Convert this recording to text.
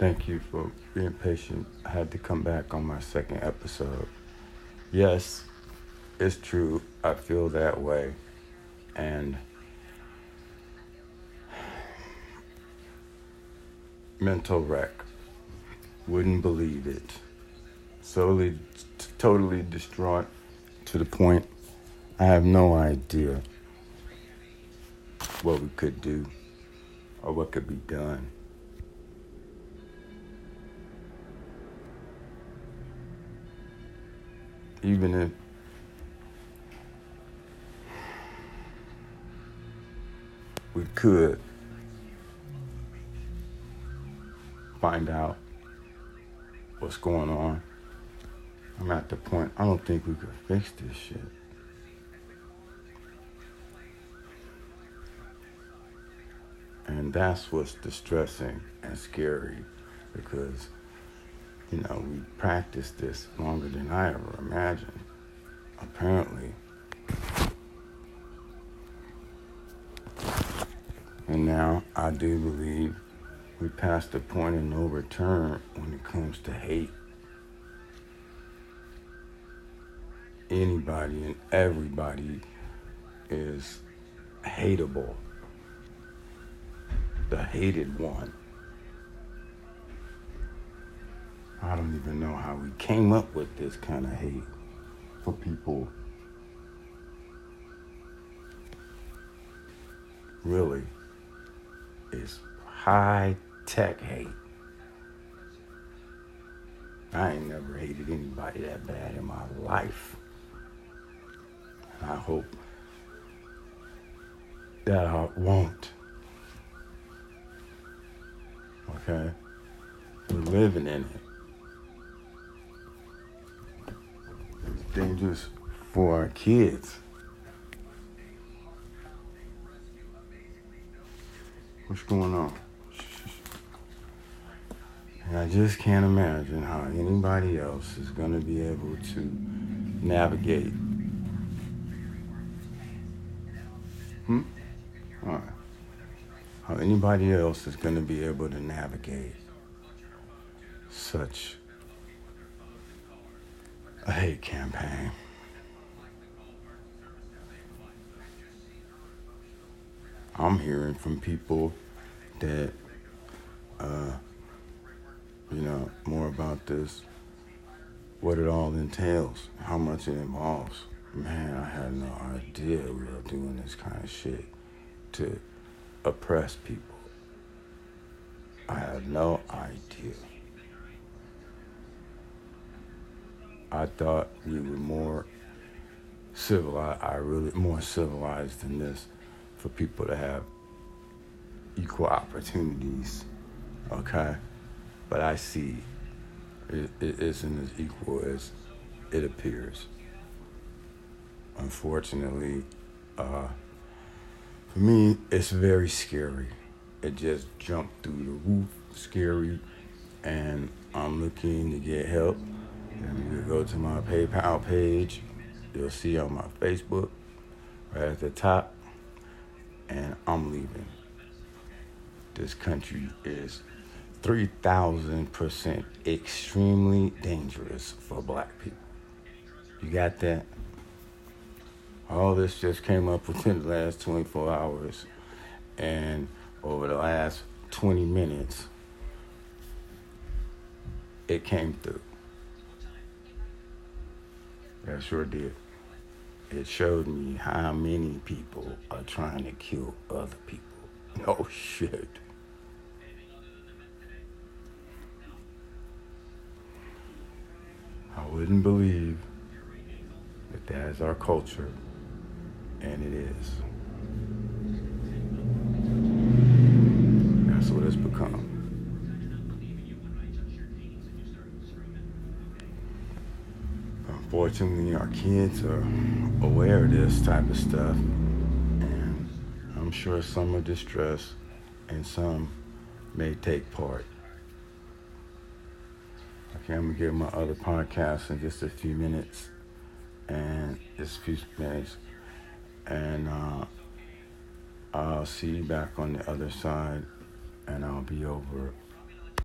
Thank you for being patient. I had to come back on my second episode. Yes, it's true. I feel that way. And mental wreck. Wouldn't believe it. Solely, totally distraught to the point I have no idea what we could do or what could be done. Even if we could find out what's going on, I'm at the point I don't think we could fix this shit. And that's what's distressing and scary because, you know, we practiced this longer than I ever imagined, apparently. And now I do believe we passed the point of no return when it comes to hate. Anybody and everybody is hateable the hated one. I don't even know how we came up with this kind of hate for people. Really, it's high tech hate. I ain't never hated anybody that bad in my life. And I hope that I won't. Okay? We're living in it. Dangerous for our kids. What's going on? And I just can't imagine how anybody else is going to be able to navigate. Hmm? All right how anybody else is going to be able to navigate such a hate campaign. I'm hearing from people that, uh, you know, more about this, what it all entails, how much it involves. Man, I had no idea we were doing this kind of shit to oppress people. I had no idea. I thought we were more civilized. I really more civilized than this for people to have equal opportunities. Okay, but I see it, it isn't as equal as it appears. Unfortunately, uh, for me, it's very scary. It just jumped through the roof, scary, and I'm looking to get help. Go to my PayPal page. You'll see on my Facebook right at the top. And I'm leaving. This country is 3,000% extremely dangerous for black people. You got that? All this just came up within the last 24 hours. And over the last 20 minutes, it came through. That sure did. It showed me how many people are trying to kill other people. No oh, shit. I wouldn't believe that that is our culture and it is. Unfortunately, our kids are aware of this type of stuff, and I'm sure some are distressed and some may take part. Okay, I'm gonna give my other podcast in just a few minutes, and just a few minutes. And uh, I'll see you back on the other side, and I'll be over